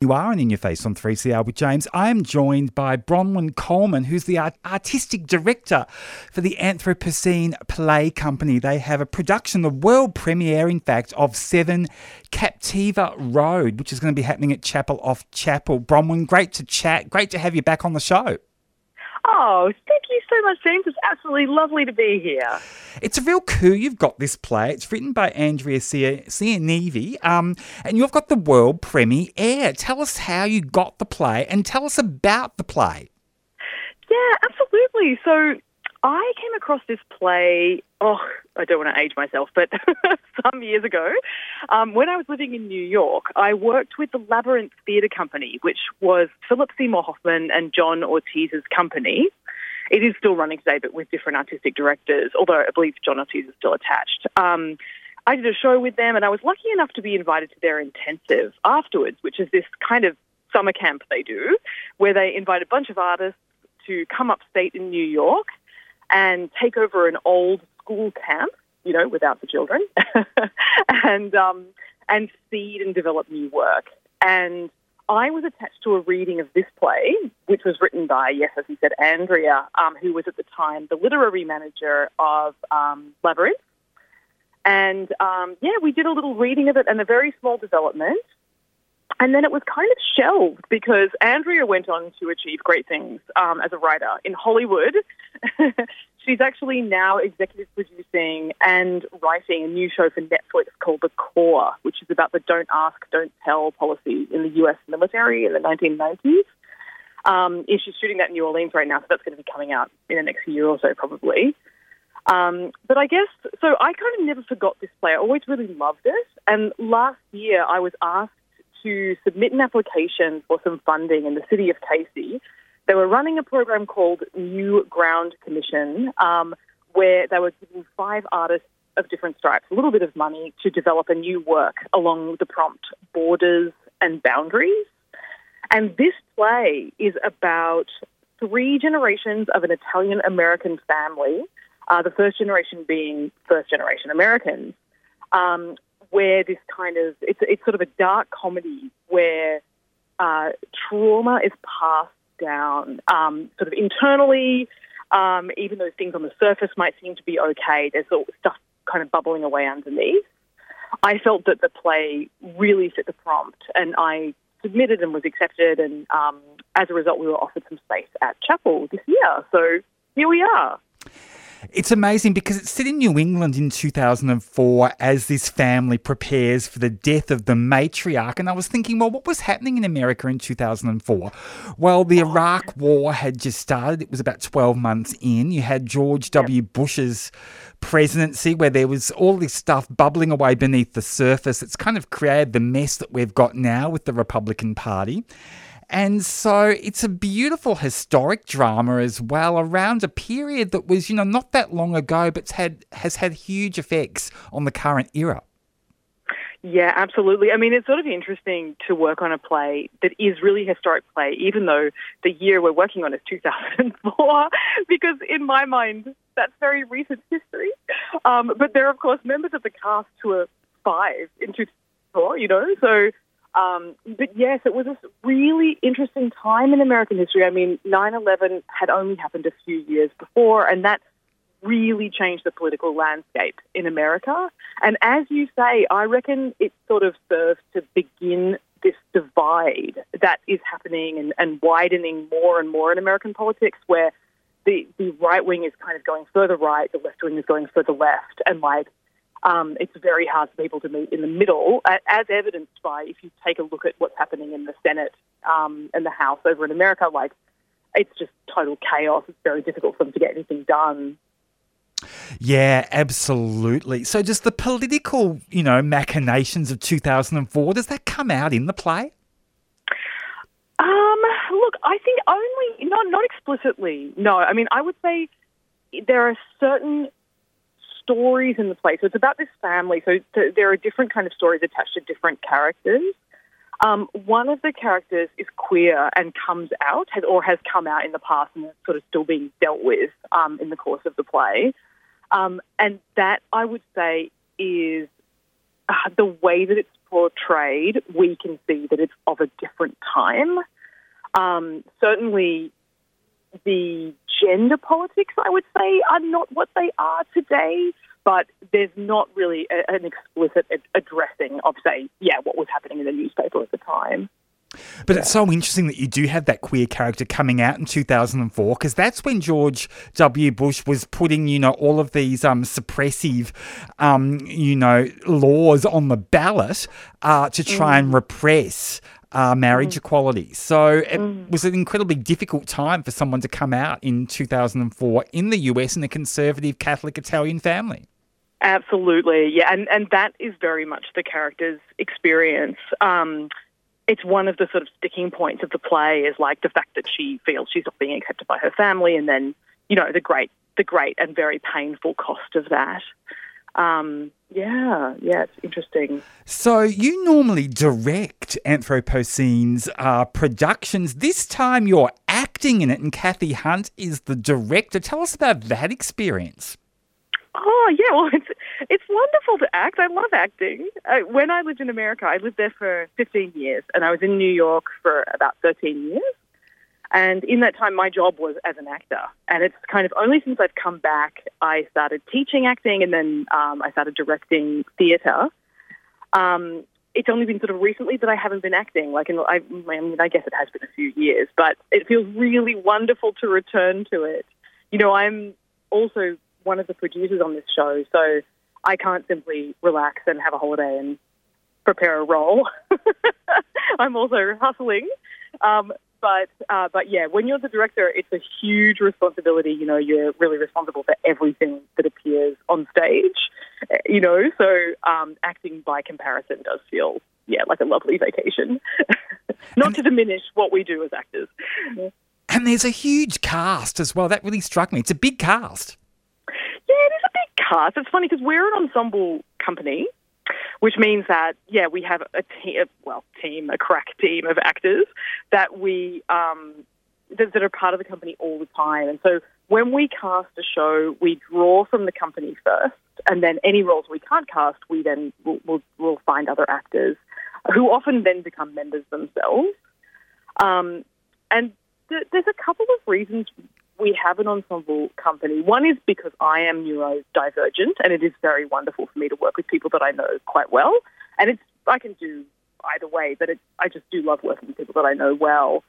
You are an In Your Face on 3CR with James. I am joined by Bronwen Coleman, who's the art- artistic director for the Anthropocene Play Company. They have a production, the world premiere, in fact, of Seven Captiva Road, which is going to be happening at Chapel off Chapel. Bronwen, great to chat. Great to have you back on the show. Oh, thank you so much, James. It's absolutely lovely to be here. It's a real coup you've got this play. It's written by Andrea Ciannavei, um, and you've got the world premiere. Tell us how you got the play and tell us about the play. Yeah, absolutely. So I came across this play, oh, I don't want to age myself, but some years ago. Um, when I was living in New York, I worked with the Labyrinth Theatre Company, which was Philip Seymour Hoffman and John Ortiz's company. It is still running today, but with different artistic directors, although I believe John Ortiz is still attached. Um, I did a show with them, and I was lucky enough to be invited to their intensive afterwards, which is this kind of summer camp they do, where they invite a bunch of artists to come upstate in New York and take over an old school camp, you know, without the children, and um, and seed and develop new work. And I was attached to a reading of this play, which was written by, yes, as you said, Andrea, um, who was at the time the literary manager of um, Labyrinth. And um, yeah, we did a little reading of it and a very small development. And then it was kind of shelved because Andrea went on to achieve great things um, as a writer in Hollywood. She's actually now executive producing and writing a new show for Netflix called The Corps, which is about the don't ask, don't tell policy in the US military in the 1990s. Um, she's shooting that in New Orleans right now, so that's going to be coming out in the next year or so, probably. Um, but I guess, so I kind of never forgot this play. I always really loved it. And last year, I was asked to submit an application for some funding in the city of Casey. They were running a program called New Ground Commission, um, where they were giving five artists of different stripes a little bit of money to develop a new work along the prompt borders and boundaries. And this play is about three generations of an Italian American family, uh, the first generation being first generation Americans, um, where this kind of it's it's sort of a dark comedy where uh, trauma is passed down um, sort of internally. Um, even though things on the surface might seem to be okay, there's stuff kind of bubbling away underneath. I felt that the play really fit the prompt, and I submitted and was accepted, and um, as a result, we were offered some space at Chapel this year. So here we are. It's amazing because it's set in New England in 2004 as this family prepares for the death of the matriarch. And I was thinking, well, what was happening in America in 2004? Well, the Iraq War had just started. It was about 12 months in. You had George W. Bush's presidency where there was all this stuff bubbling away beneath the surface. It's kind of created the mess that we've got now with the Republican Party. And so it's a beautiful historic drama as well around a period that was, you know, not that long ago, but had has had huge effects on the current era. Yeah, absolutely. I mean, it's sort of interesting to work on a play that is really historic play, even though the year we're working on is 2004, because in my mind, that's very recent history. Um, but there are, of course, members of the cast who are five in 2004, you know, so um, but yes, it was a really interesting time in American history. I mean, 9 11 had only happened a few years before, and that really changed the political landscape in America. And as you say, I reckon it sort of serves to begin this divide that is happening and, and widening more and more in American politics, where the, the right wing is kind of going further right, the left wing is going further left, and like um, it's very hard for people to meet in the middle, as evidenced by if you take a look at what's happening in the Senate um, and the House over in America. Like, it's just total chaos. It's very difficult for them to get anything done. Yeah, absolutely. So, does the political, you know, machinations of 2004 does that come out in the play? Um, look, I think only not not explicitly. No, I mean, I would say there are certain stories in the play. So it's about this family. So th- there are different kind of stories attached to different characters. Um, one of the characters is queer and comes out, has, or has come out in the past and is sort of still being dealt with um, in the course of the play. Um, and that, I would say, is uh, the way that it's portrayed, we can see that it's of a different time. Um, certainly, the gender politics, I would say, are not what they are today, but there's not really a, an explicit addressing of, say, yeah, what was happening in the newspaper at the time. But it's so interesting that you do have that queer character coming out in 2004 because that's when George W. Bush was putting, you know, all of these um, suppressive, um, you know, laws on the ballot uh, to try mm. and repress uh, marriage mm. equality. So it mm. was an incredibly difficult time for someone to come out in 2004 in the US in a conservative Catholic Italian family. Absolutely, yeah, and and that is very much the character's experience. Um, it's one of the sort of sticking points of the play is like the fact that she feels she's not being accepted by her family, and then you know the great, the great and very painful cost of that. Um, yeah, yeah, it's interesting. So you normally direct Anthropocene's uh, productions. This time you're acting in it, and Cathy Hunt is the director. Tell us about that experience. Oh yeah, well it's it's wonderful to act. I love acting. Uh, when I lived in America, I lived there for 15 years, and I was in New York for about 13 years. And in that time, my job was as an actor. And it's kind of only since I've come back, I started teaching acting, and then um, I started directing theatre. Um, it's only been sort of recently that I haven't been acting. Like, in, I, I mean, I guess it has been a few years, but it feels really wonderful to return to it. You know, I'm also one of the producers on this show, so I can't simply relax and have a holiday and prepare a role. I'm also hustling. Um, but uh, but yeah, when you're the director, it's a huge responsibility. You know, you're really responsible for everything that appears on stage. You know, so um, acting by comparison does feel yeah like a lovely vacation. Not and to diminish what we do as actors. And there's a huge cast as well. That really struck me. It's a big cast. Yeah, it is a big cast. It's funny because we're an ensemble company, which means that yeah, we have a team, well, team, a crack team of actors that we um, that, that are part of the company all the time. And so when we cast a show, we draw from the company first, and then any roles we can't cast, we then will we'll, we'll find other actors who often then become members themselves. Um, and th- there's a couple of reasons we have an ensemble company. One is because I am neurodivergent, and it is very wonderful for me to work with people that I know quite well. And it's I can do either way, but it, I just do love working with people that I know well.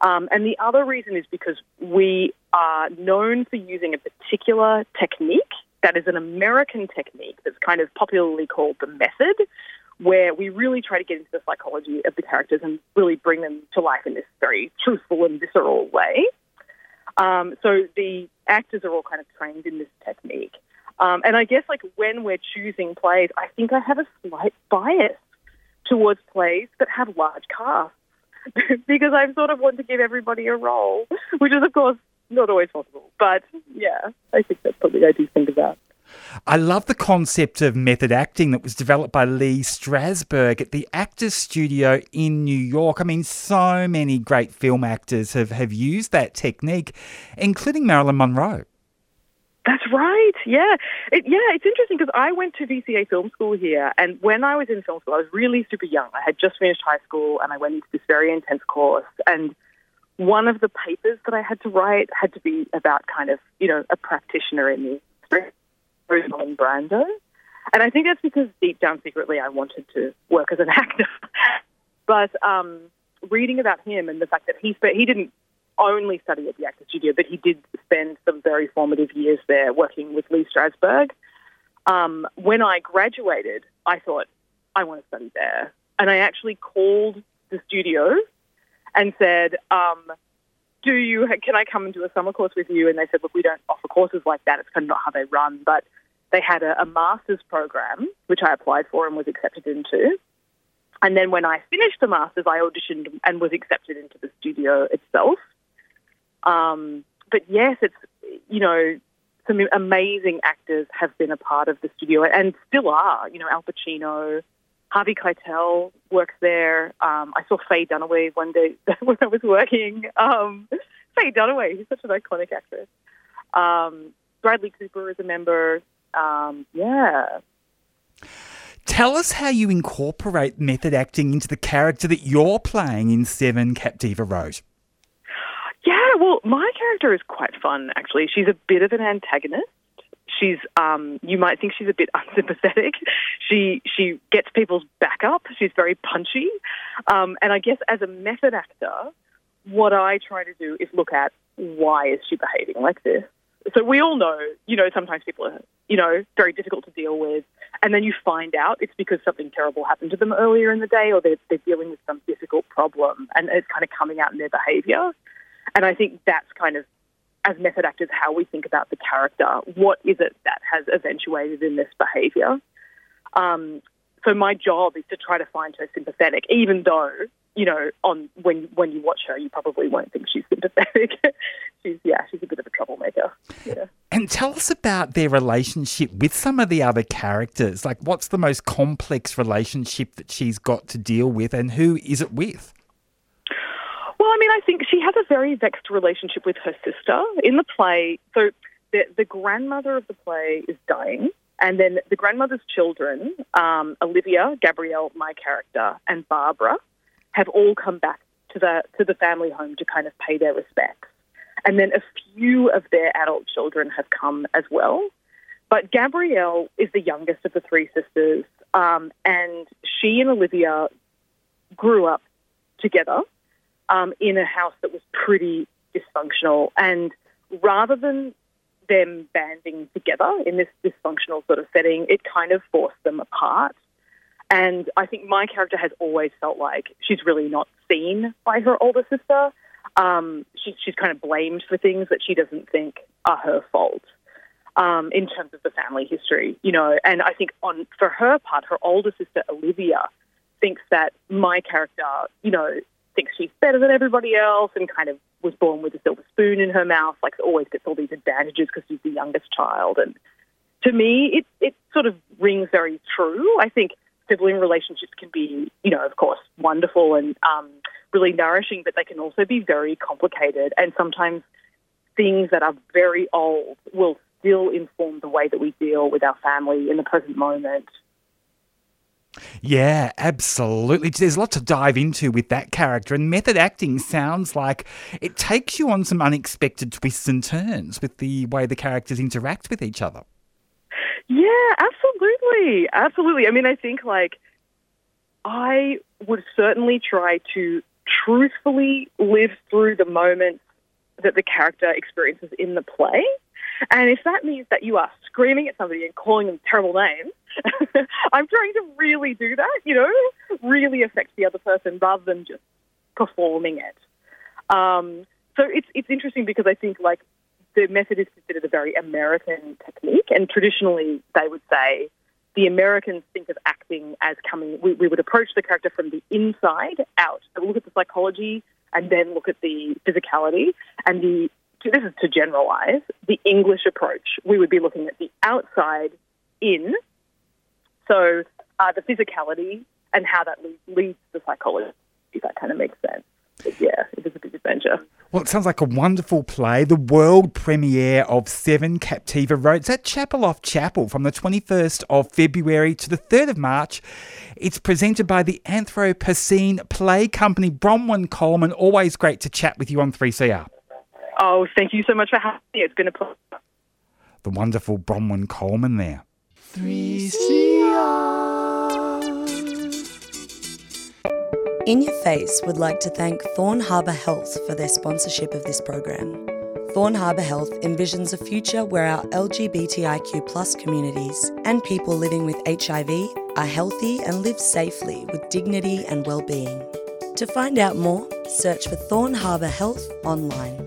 Um, and the other reason is because we are known for using a particular technique that is an American technique that's kind of popularly called the method, where we really try to get into the psychology of the characters and really bring them to life in this very truthful and visceral way. Um, so the actors are all kind of trained in this technique. Um, and I guess like when we're choosing plays, I think I have a slight bias towards plays that have large casts because I sort of want to give everybody a role, which is of course not always possible. But yeah, I think that's something I do think about. I love the concept of method acting that was developed by Lee Strasberg at the Actors Studio in New York. I mean, so many great film actors have, have used that technique, including Marilyn Monroe. That's right. Yeah, it, yeah. It's interesting because I went to VCA Film School here, and when I was in film school, I was really super young. I had just finished high school, and I went into this very intense course. And one of the papers that I had to write had to be about kind of you know a practitioner in the Brando. And I think that's because deep down secretly I wanted to work as an actor. but um, reading about him and the fact that he spe- he didn't only study at the Actor Studio, but he did spend some very formative years there working with Lee Strasberg. Um, when I graduated, I thought I want to study there, and I actually called the studio and said, um, "Do you? Can I come and do a summer course with you?" And they said, "Look, we don't offer courses like that. It's kind of not how they run, but." they had a, a master's program, which I applied for and was accepted into. And then when I finished the master's, I auditioned and was accepted into the studio itself. Um, but yes, it's, you know, some amazing actors have been a part of the studio and still are. You know, Al Pacino, Harvey Keitel works there. Um, I saw Faye Dunaway one day when I was working. Um, Faye Dunaway, he's such an iconic actress. Um, Bradley Cooper is a member. Um, yeah. Tell us how you incorporate method acting into the character that you're playing in Seven Captiva Road. Yeah, well, my character is quite fun, actually. She's a bit of an antagonist. She's, um, you might think she's a bit unsympathetic. She she gets people's back up. She's very punchy, um, and I guess as a method actor, what I try to do is look at why is she behaving like this. So we all know, you know, sometimes people are, you know, very difficult to deal with, and then you find out it's because something terrible happened to them earlier in the day, or they're, they're dealing with some difficult problem, and it's kind of coming out in their behaviour. And I think that's kind of as method actors, how we think about the character. What is it that has eventuated in this behaviour? Um, so my job is to try to find her sympathetic, even though you know, on when when you watch her, you probably won't think she's sympathetic. she's yeah, she's a bit of a troublemaker. Yeah. And tell us about their relationship with some of the other characters. Like, what's the most complex relationship that she's got to deal with, and who is it with? Well, I mean, I think she has a very vexed relationship with her sister in the play. So the the grandmother of the play is dying. And then the grandmother's children, um, Olivia, Gabrielle, my character, and Barbara, have all come back to the to the family home to kind of pay their respects. And then a few of their adult children have come as well. But Gabrielle is the youngest of the three sisters, um, and she and Olivia grew up together um, in a house that was pretty dysfunctional. And rather than them banding together in this dysfunctional sort of setting, it kind of forced them apart. And I think my character has always felt like she's really not seen by her older sister. Um, she, she's kind of blamed for things that she doesn't think are her fault um, in terms of the family history, you know. And I think on for her part, her older sister Olivia thinks that my character, you know, thinks she's better than everybody else and kind of was born with a silver spoon in her mouth, like always gets all these advantages because she's the youngest child. And to me, it it sort of rings very true. I think sibling relationships can be, you know, of course, wonderful and um, really nourishing, but they can also be very complicated. And sometimes things that are very old will still inform the way that we deal with our family in the present moment. Yeah, absolutely. There's a lot to dive into with that character, and method acting sounds like it takes you on some unexpected twists and turns with the way the characters interact with each other. Yeah, absolutely. Absolutely. I mean, I think like I would certainly try to truthfully live through the moments that the character experiences in the play. And if that means that you are screaming at somebody and calling them terrible names, I'm trying to really do that, you know, really affect the other person rather than just performing it. Um, so it's it's interesting because I think like the method is considered a very American technique, and traditionally they would say the Americans think of acting as coming. We, we would approach the character from the inside out. So look at the psychology and then look at the physicality. And the this is to generalize the English approach. We would be looking at the outside in. So uh, the physicality and how that leads, leads to the psychology. If that kind of makes sense. But yeah, it was a big adventure. Well, it sounds like a wonderful play. The world premiere of Seven Captiva Roads at Chapel Off Chapel from the 21st of February to the 3rd of March. It's presented by the Anthropocene Play Company. Bronwen Coleman, always great to chat with you on 3CR. Oh, thank you so much for having me. It's been a pleasure. The wonderful Bronwen Coleman there. 3CR. In Your Face would like to thank Thorn Harbour Health for their sponsorship of this program. Thorn Harbour Health envisions a future where our LGBTIQ plus communities and people living with HIV are healthy and live safely with dignity and well-being. To find out more, search for Thorn Harbour Health online.